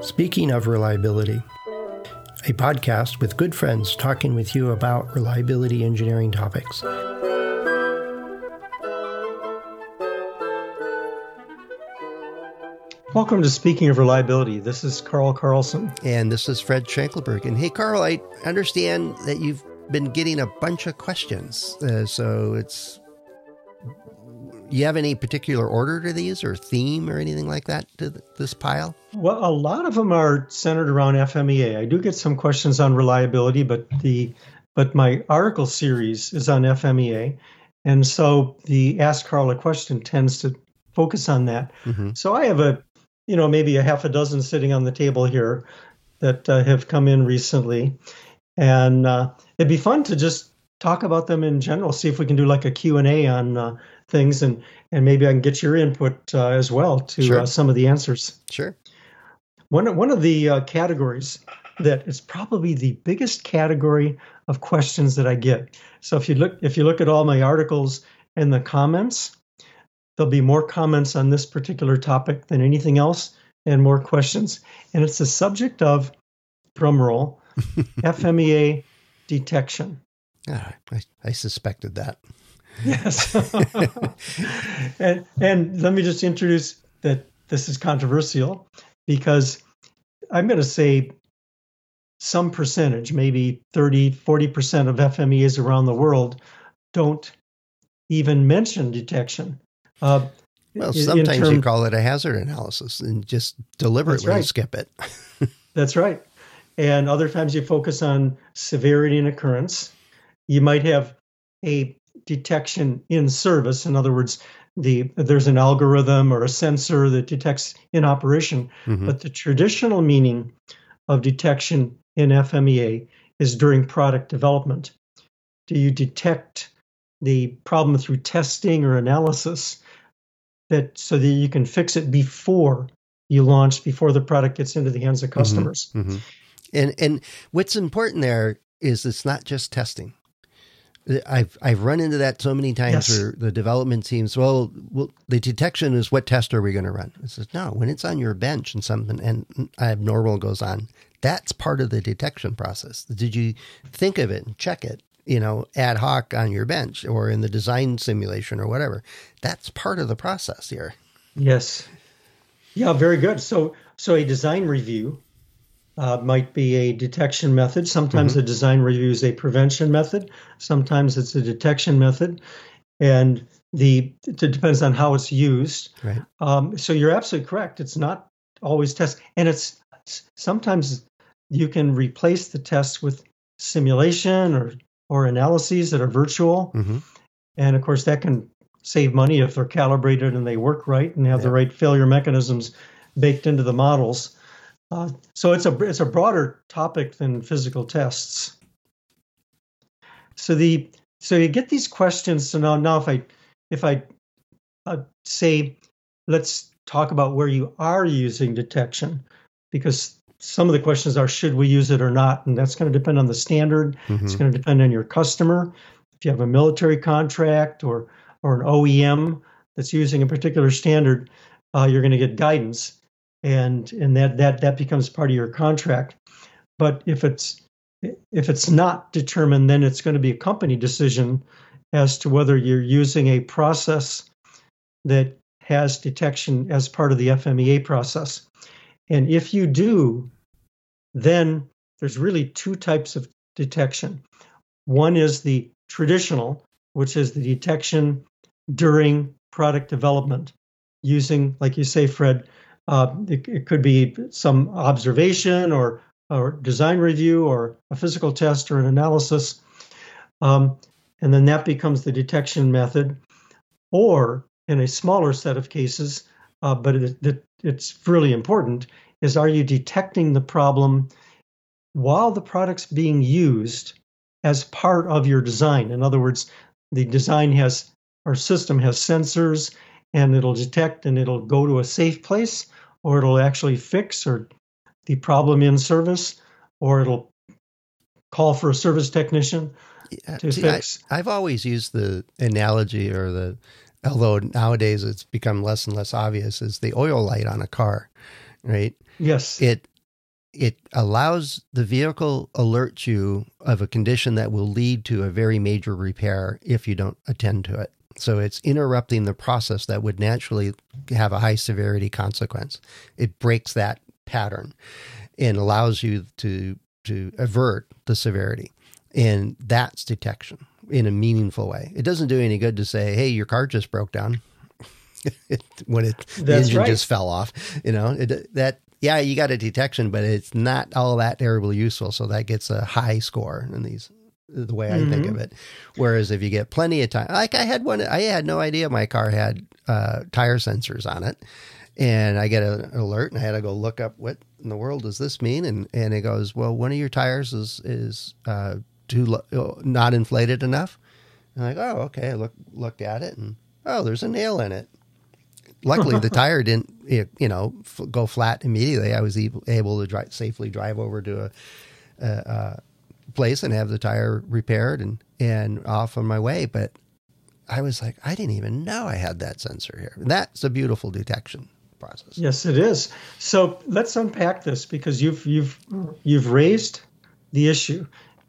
Speaking of reliability, a podcast with good friends talking with you about reliability engineering topics. Welcome to Speaking of Reliability. This is Carl Carlson. And this is Fred Schenkelberg. And hey, Carl, I understand that you've been getting a bunch of questions. Uh, so it's you have any particular order to these or theme or anything like that to this pile? Well, a lot of them are centered around FMEA. I do get some questions on reliability, but the but my article series is on FMEA, and so the Ask Carl a question tends to focus on that. Mm-hmm. So I have a you know maybe a half a dozen sitting on the table here that uh, have come in recently, and uh, it'd be fun to just talk about them in general. See if we can do like a Q and A on uh, things, and and maybe I can get your input uh, as well to sure. uh, some of the answers. Sure. One one of the uh, categories that is probably the biggest category of questions that I get. So if you look if you look at all my articles and the comments, there'll be more comments on this particular topic than anything else, and more questions. And it's the subject of drumroll FMEA detection. Ah, I, I suspected that. Yes. and and let me just introduce that this is controversial because I'm going to say some percentage, maybe 30, 40% of FMEs around the world don't even mention detection. Uh, well, sometimes term, you call it a hazard analysis and just deliberately right. skip it. that's right. And other times you focus on severity and occurrence. You might have a detection in service. In other words, the there's an algorithm or a sensor that detects in operation. Mm-hmm. But the traditional meaning of detection in FMEA is during product development. Do you detect the problem through testing or analysis that so that you can fix it before you launch, before the product gets into the hands of mm-hmm. customers? Mm-hmm. Mm-hmm. And and what's important there is it's not just testing. I've I've run into that so many times yes. where the development teams, well, well, the detection is what test are we going to run? It says no. When it's on your bench and something and abnormal goes on, that's part of the detection process. Did you think of it and check it? You know, ad hoc on your bench or in the design simulation or whatever. That's part of the process here. Yes. Yeah, very good. So so a design review uh, might be a detection method. Sometimes mm-hmm. a design review is a prevention method. Sometimes it's a detection method, and the it depends on how it's used. Right. Um, so you're absolutely correct. It's not always test, and it's sometimes you can replace the test with simulation or or analyses that are virtual, mm-hmm. and of course that can save money if they're calibrated and they work right and have yeah. the right failure mechanisms baked into the models. Uh, so it's a it's a broader topic than physical tests. So the so you get these questions. So now now if I if I uh, say let's talk about where you are using detection, because some of the questions are should we use it or not, and that's going to depend on the standard. Mm-hmm. It's going to depend on your customer. If you have a military contract or or an OEM that's using a particular standard, uh, you're going to get guidance and and that that that becomes part of your contract. But if it's if it's not determined, then it's going to be a company decision as to whether you're using a process that has detection as part of the FMEA process. And if you do, then there's really two types of detection. One is the traditional, which is the detection during product development using, like you say, Fred, uh, it, it, could be some observation or, or design review or a physical test or an analysis. Um, and then that becomes the detection method. Or in a smaller set of cases, uh, but it, it, it's really important, is are you detecting the problem while the product's being used as part of your design? In other words, the design has our system has sensors and it'll detect and it'll go to a safe place or it'll actually fix or the problem in service or it'll call for a service technician to See, fix. I, have always used the analogy or the although nowadays it's become less and less obvious, is the oil light on a car, right? Yes. It it allows the vehicle alert you of a condition that will lead to a very major repair if you don't attend to it. So it's interrupting the process that would naturally have a high severity consequence. It breaks that pattern and allows you to to avert the severity. And that's detection in a meaningful way. It doesn't do any good to say, "Hey, your car just broke down." when it the engine right. just fell off, you know, it, that yeah, you got a detection, but it's not all that terribly useful. So that gets a high score in these the way I mm-hmm. think of it. Whereas if you get plenty of time, like I had one, I had no idea my car had uh, tire sensors on it, and I get an alert, and I had to go look up what in the world does this mean, and and it goes, well, one of your tires is is uh, too lo- not inflated enough. And I'm like, oh, okay. I look looked at it, and oh, there's a nail in it luckily the tire didn't you know go flat immediately. I was able to drive, safely drive over to a, a, a, place and have the tire repaired and and off on my way. But I was like, I didn't even know I had that sensor here. And that's a beautiful detection process. Yes, it is. So let's unpack this because you've you've you've raised the issue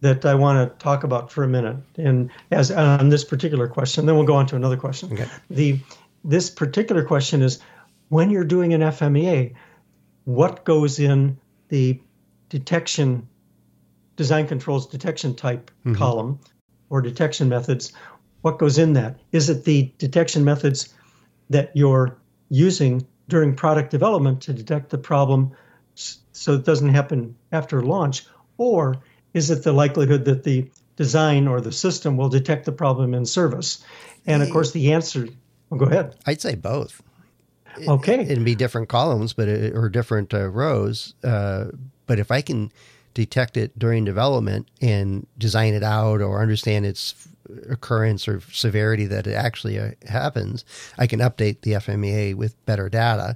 that I want to talk about for a minute, and as on this particular question, then we'll go on to another question. Okay. The this particular question is when you're doing an FMEA, what goes in the detection, design controls detection type mm-hmm. column or detection methods? What goes in that? Is it the detection methods that you're using during product development to detect the problem so it doesn't happen after launch? Or is it the likelihood that the design or the system will detect the problem in service? And of course, the answer well, go ahead. I'd say both. Okay. It, would be different columns, but it, or different uh, rows. Uh, but if I can detect it during development and design it out or understand its occurrence or severity that it actually uh, happens, I can update the FMEA with better data,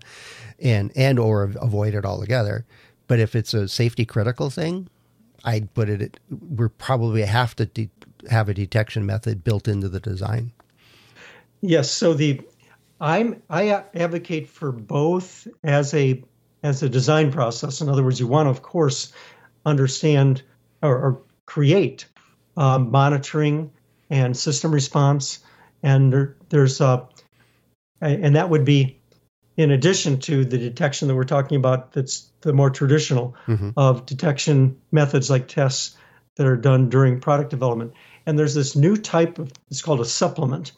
and and or avoid it altogether. But if it's a safety critical thing, I'd put it. We're probably have to de- have a detection method built into the design. Yes. So the I'm I advocate for both as a as a design process. In other words, you want of course, understand or, or create uh, monitoring and system response, and there, there's uh, and that would be in addition to the detection that we're talking about. That's the more traditional mm-hmm. of detection methods like tests that are done during product development. And there's this new type of it's called a supplement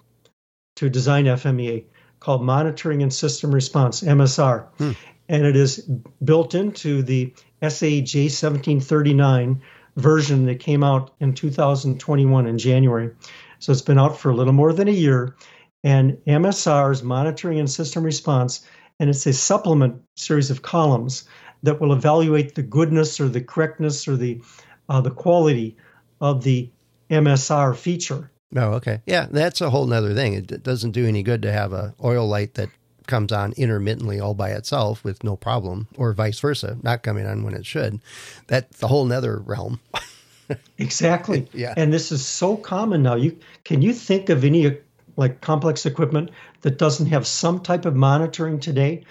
to design FMEA called Monitoring and System Response, MSR. Hmm. And it is built into the SAE J1739 version that came out in 2021 in January. So it's been out for a little more than a year. And MSR's Monitoring and System Response, and it's a supplement series of columns that will evaluate the goodness or the correctness or the uh, the quality of the MSR feature. Oh, okay. Yeah, that's a whole nother thing. It doesn't do any good to have a oil light that comes on intermittently all by itself with no problem, or vice versa, not coming on when it should. That's the whole nother realm. exactly. yeah. And this is so common now. You can you think of any like complex equipment that doesn't have some type of monitoring today?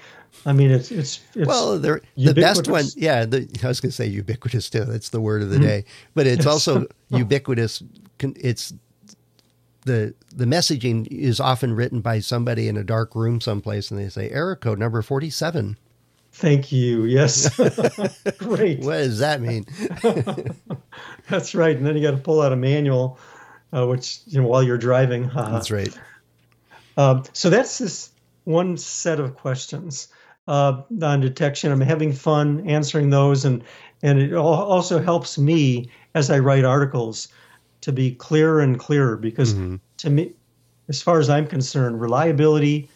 I mean, it's it's, it's well, the best one, yeah. The, I was going to say ubiquitous too. That's the word of the mm-hmm. day, but it's also ubiquitous. It's the the messaging is often written by somebody in a dark room someplace, and they say error code number forty seven. Thank you. Yes. Great. what does that mean? That's right. And then you got to pull out a manual, uh, which you know while you're driving. that's right. Um, so that's this one set of questions uh, on detection. I'm having fun answering those, and and it also helps me as I write articles to be clearer and clearer because mm-hmm. to me, as far as I'm concerned, reliability,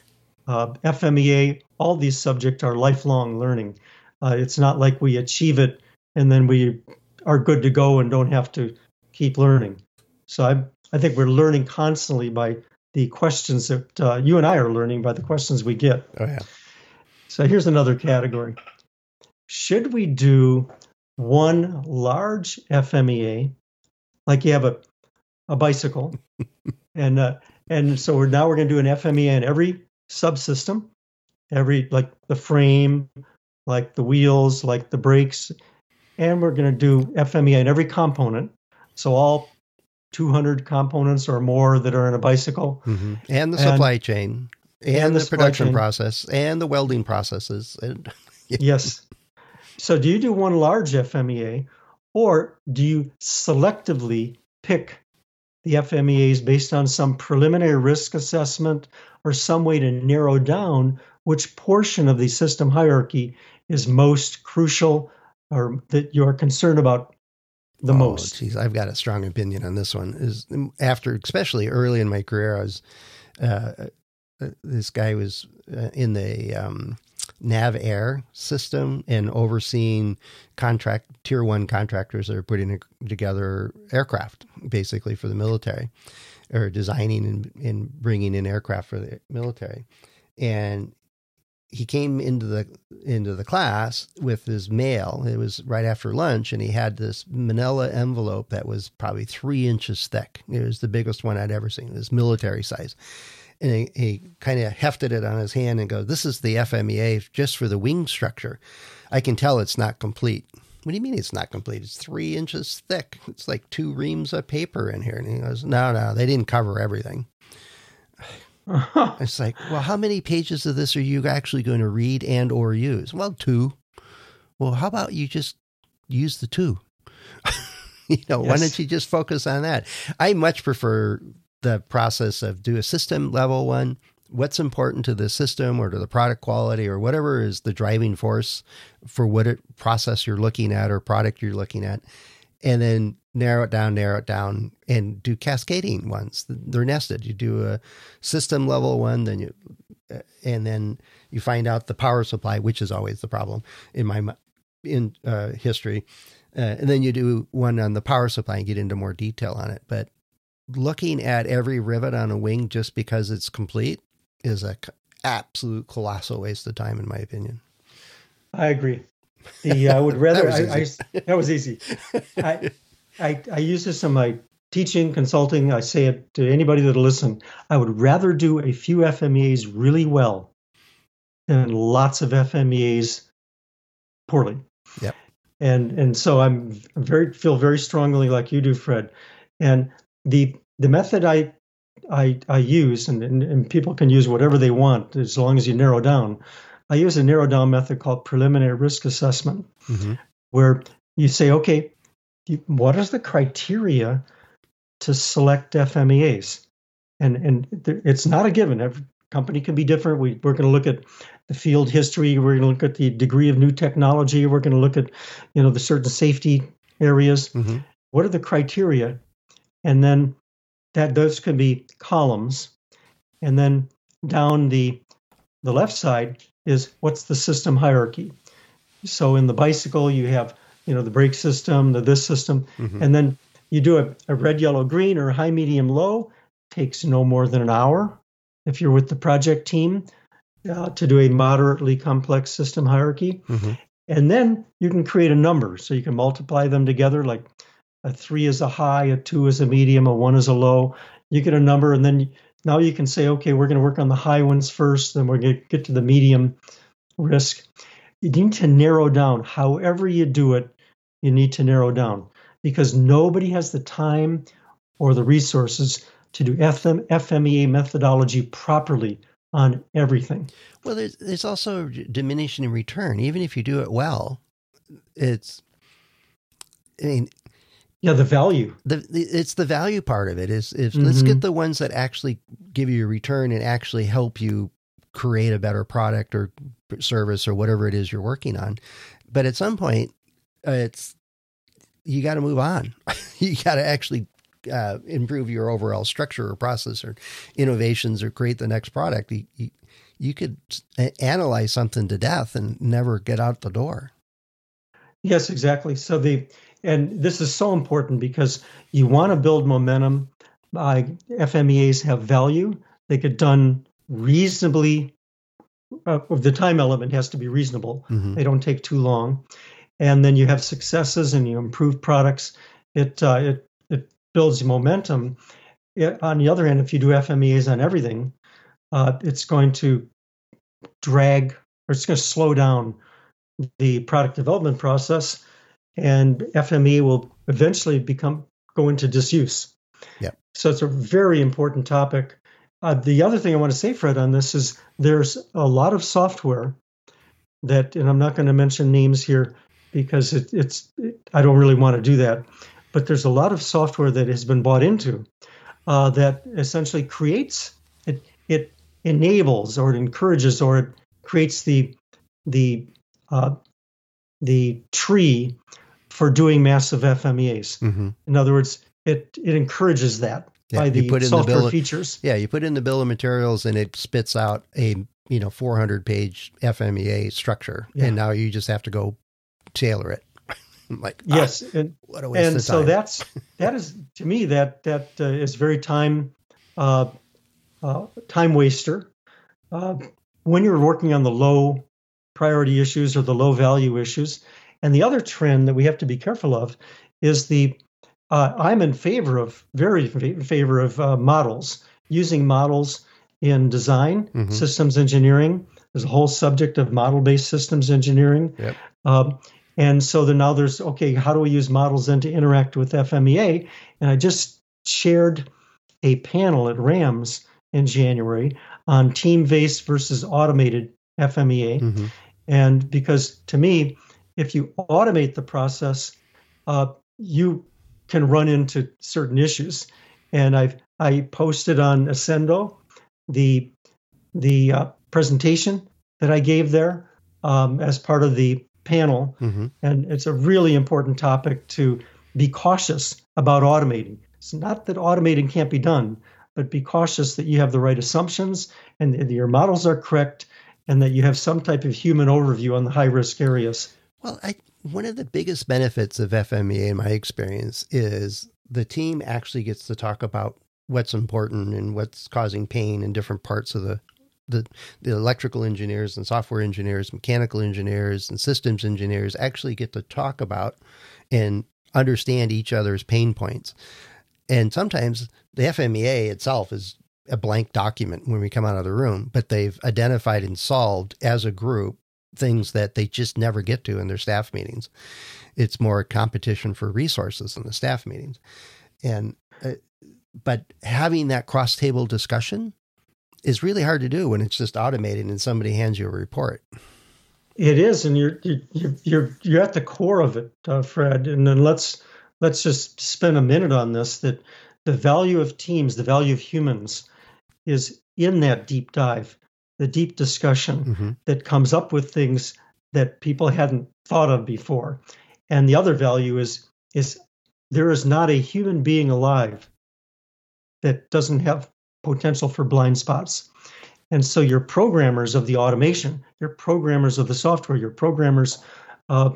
uh, FMEA, all these subjects are lifelong learning. Uh, it's not like we achieve it and then we are good to go and don't have to keep learning. So I, I think we're learning constantly by the questions that uh, you and I are learning by the questions we get. Oh yeah. So here's another category. Should we do one large FMEA like you have a, a bicycle and uh, And so we're now we're going to do an FMEA in every subsystem, every like the frame, like the wheels, like the brakes, and we're going to do FMEA in every component. So all 200 components or more that are in a bicycle, mm-hmm. and the supply and, chain, and, and the, the production chain. process, and the welding processes. and yes. So do you do one large FMEA, or do you selectively pick the FMEAs based on some preliminary risk assessment or some way to narrow down which portion of the system hierarchy is most crucial or that you're concerned about the oh, most? Geez, I've got a strong opinion on this one. Is after, especially early in my career, I was uh, uh this guy was uh, in the um, NavAir system and overseeing contract tier one contractors that are putting together aircraft basically for the military or designing and, and bringing in aircraft for the military. And he came into the into the class with his mail. It was right after lunch, and he had this Manila envelope that was probably three inches thick. It was the biggest one I'd ever seen. It was military size, and he, he kind of hefted it on his hand and goes, "This is the FMEA just for the wing structure. I can tell it's not complete." What do you mean it's not complete? It's three inches thick. It's like two reams of paper in here. And he goes, "No, no, they didn't cover everything." it's like, well, how many pages of this are you actually going to read and or use? Well, two. Well, how about you just use the two? you know, yes. why don't you just focus on that? I much prefer the process of do a system level one. What's important to the system or to the product quality or whatever is the driving force for what it, process you're looking at or product you're looking at, and then narrow it down, narrow it down, and do cascading ones. They're nested. You do a system level one, then you, and then you find out the power supply, which is always the problem in my in uh, history, uh, and then you do one on the power supply and get into more detail on it. But looking at every rivet on a wing just because it's complete is a absolute colossal waste of time, in my opinion. I agree. The uh, I would rather that, was I, I, that was easy. I, I I use this in my teaching, consulting. I say it to anybody that'll listen. I would rather do a few FMEAs really well than lots of FMEAs poorly. Yeah. And and so I'm very feel very strongly like you do, Fred. And the the method I I, I use, and, and, and, people can use whatever they want as long as you narrow down. I use a narrow down method called preliminary risk assessment, mm-hmm. where you say, okay, what is the criteria to select FMEAs? And and it's not a given. Every company can be different. We, we're going to look at the field history. We're going to look at the degree of new technology. We're going to look at, you know, the certain safety areas. Mm-hmm. What are the criteria? And then that those could be columns. And then down the the left side is what's the system hierarchy. So in the bicycle you have you know the brake system the this system. Mm-hmm. and then you do a, a, red yellow green or high medium low. Takes no more than an hour if you're with the project team uh, to do a moderately complex system hierarchy. Mm-hmm. and then you can create a number. So you can multiply them together like a three is a high, a two is a medium, a one is a low. You get a number, and then now you can say, okay, we're going to work on the high ones first, then we're going to get to the medium risk. You need to narrow down. However, you do it, you need to narrow down because nobody has the time or the resources to do FM, FMEA methodology properly on everything. Well, there's, there's also diminishing return. Even if you do it well, it's, I mean, yeah, the value. The, the, it's the value part of it. Is if mm-hmm. let's get the ones that actually give you a return and actually help you create a better product or service or whatever it is you're working on. But at some point, uh, it's you got to move on. you got to actually uh, improve your overall structure or process or innovations or create the next product. You, you, you could analyze something to death and never get out the door. Yes, exactly. So the and this is so important because you want to build momentum. Uh, FMEAs have value. They get done reasonably. Uh, the time element has to be reasonable. Mm-hmm. They don't take too long, and then you have successes and you improve products. It uh, it it builds momentum, on the other hand, if you do FMEAs on everything, uh, it's going to drag or it's going to slow down the product development process, and FME will eventually become go into disuse. Yeah. So it's a very important topic. Uh, the other thing I want to say, Fred, on this is there's a lot of software that, and I'm not going to mention names here because it, it's it, I don't really want to do that, but there's a lot of software that has been bought into uh, that essentially creates it it enables or it encourages or it creates the the uh, the tree for doing massive FMEAs. Mm-hmm. In other words, it it encourages that yeah, by the software the of, features. Yeah, you put in the bill of materials and it spits out a you know 400 page FMEA structure, yeah. and now you just have to go tailor it. like yes, ah, and what a waste and so that's that is to me that that uh, is very time uh, uh, time waster. Uh, when you're working on the low priority issues or the low value issues, and the other trend that we have to be careful of is the uh, I'm in favor of very in favor of uh, models using models in design mm-hmm. systems engineering. There's a whole subject of model based systems engineering. Yep. Um, and so then now there's okay, how do we use models then to interact with FMEA? And I just shared a panel at RAMS in January on team based versus automated FMEA. Mm-hmm. And because to me, if you automate the process, uh, you can run into certain issues. And I've I posted on Accendo the the uh, presentation that I gave there um, as part of the panel, mm-hmm. and it's a really important topic to be cautious about automating. It's not that automating can't be done, but be cautious that you have the right assumptions and that your models are correct and that you have some type of human overview on the high risk areas. Well, I, one of the biggest benefits of FMEA in my experience is the team actually gets to talk about what's important and what's causing pain in different parts of the the, the electrical engineers and software engineers, mechanical engineers and systems engineers actually get to talk about and understand each other's pain points. And sometimes the FMEA itself is a blank document when we come out of the room, but they've identified and solved as a group things that they just never get to in their staff meetings. It's more competition for resources in the staff meetings. And, uh, but having that cross table discussion is really hard to do when it's just automated and somebody hands you a report. It is, and you're you're you're you're at the core of it, uh, Fred. And then let's let's just spend a minute on this. That the value of teams, the value of humans, is in that deep dive, the deep discussion mm-hmm. that comes up with things that people hadn't thought of before. And the other value is is there is not a human being alive that doesn't have potential for blind spots. And so your programmers of the automation, your programmers of the software, your programmers uh,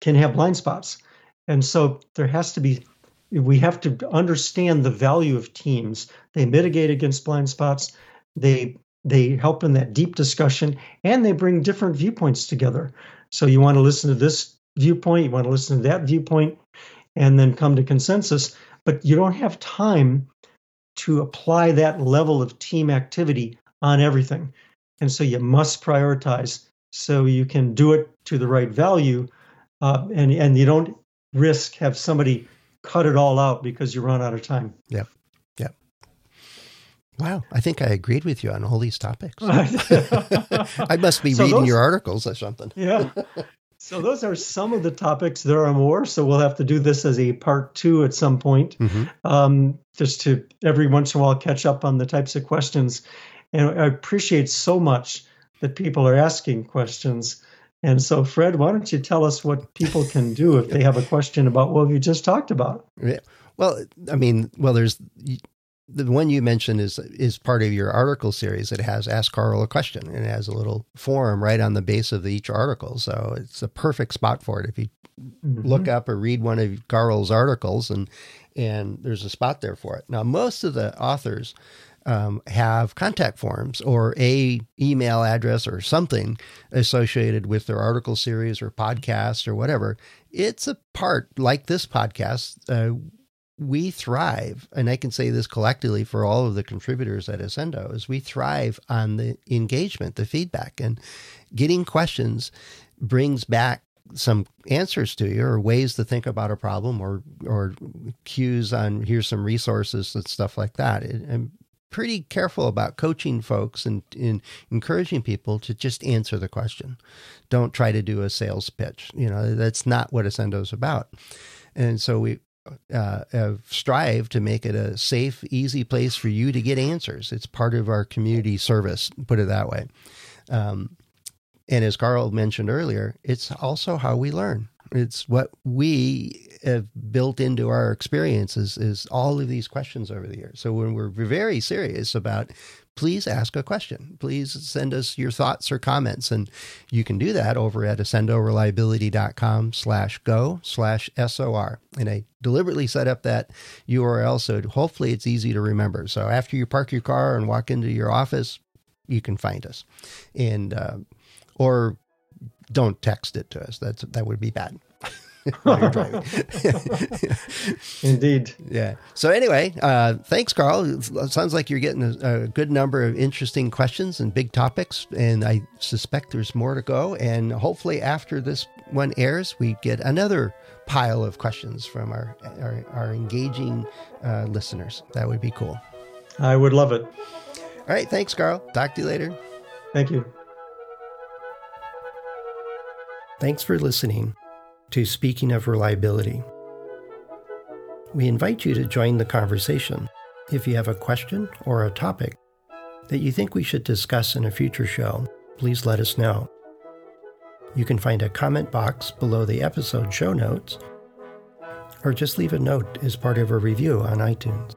can have blind spots. And so there has to be we have to understand the value of teams. They mitigate against blind spots. They they help in that deep discussion, and they bring different viewpoints together. So you want to listen to this viewpoint, you want to listen to that viewpoint, and then come to consensus. But you don't have time to apply that level of team activity on everything, and so you must prioritize so you can do it to the right value, uh, and and you don't risk have somebody cut it all out because you run out of time. Yeah. Wow. I think I agreed with you on all these topics. I must be so reading those, your articles or something. yeah. So those are some of the topics. There are more. So we'll have to do this as a part two at some point, mm-hmm. um, just to every once in a while catch up on the types of questions. And I appreciate so much that people are asking questions. And so, Fred, why don't you tell us what people can do if they have a question about what we just talked about? Yeah. Well, I mean, well, there's the one you mentioned is is part of your article series. It has Ask Carl a question and it has a little forum right on the base of each article. So it's a perfect spot for it. If you mm-hmm. look up or read one of Carl's articles and and there's a spot there for it. Now, most of the authors um, have contact forms or a email address or something associated with their article series or podcast or whatever. It's a part like this podcast. Uh, we thrive, and I can say this collectively for all of the contributors at Accendo, is we thrive on the engagement, the feedback, and getting questions brings back some answers to you or ways to think about a problem or or cues on here's some resources and stuff like that. I'm pretty careful about coaching folks and, and encouraging people to just answer the question. Don't try to do a sales pitch. You know, that's not what Accendo is about. And so we uh, to make it a safe, easy place for you to get answers. It's part of our community service, put it that way. Um, and as Carl mentioned earlier, it's also how we learn. It's what we have built into our experiences is all of these questions over the years. So when we're very serious about please ask a question. Please send us your thoughts or comments. And you can do that over at accendoreliability.com slash go slash SOR. And I deliberately set up that URL so hopefully it's easy to remember. So after you park your car and walk into your office, you can find us. And, uh, or don't text it to us. That's that would be bad. while you're driving. Indeed. Yeah. So anyway, uh, thanks, Carl. It sounds like you're getting a, a, good number of interesting questions and big topics, and I suspect there's more to go. And hopefully, after this one airs, we get another pile of questions from our our, our engaging uh, listeners. That would be cool. I would love it. All right. Thanks, Carl. Talk to you later. Thank you. Thanks for listening to Speaking of Reliability. We invite you to join the conversation if you have a question or a topic that you think we should discuss in a future show. Please let us know. You can find a comment box below the episode show notes or just leave a note as part of a review on iTunes.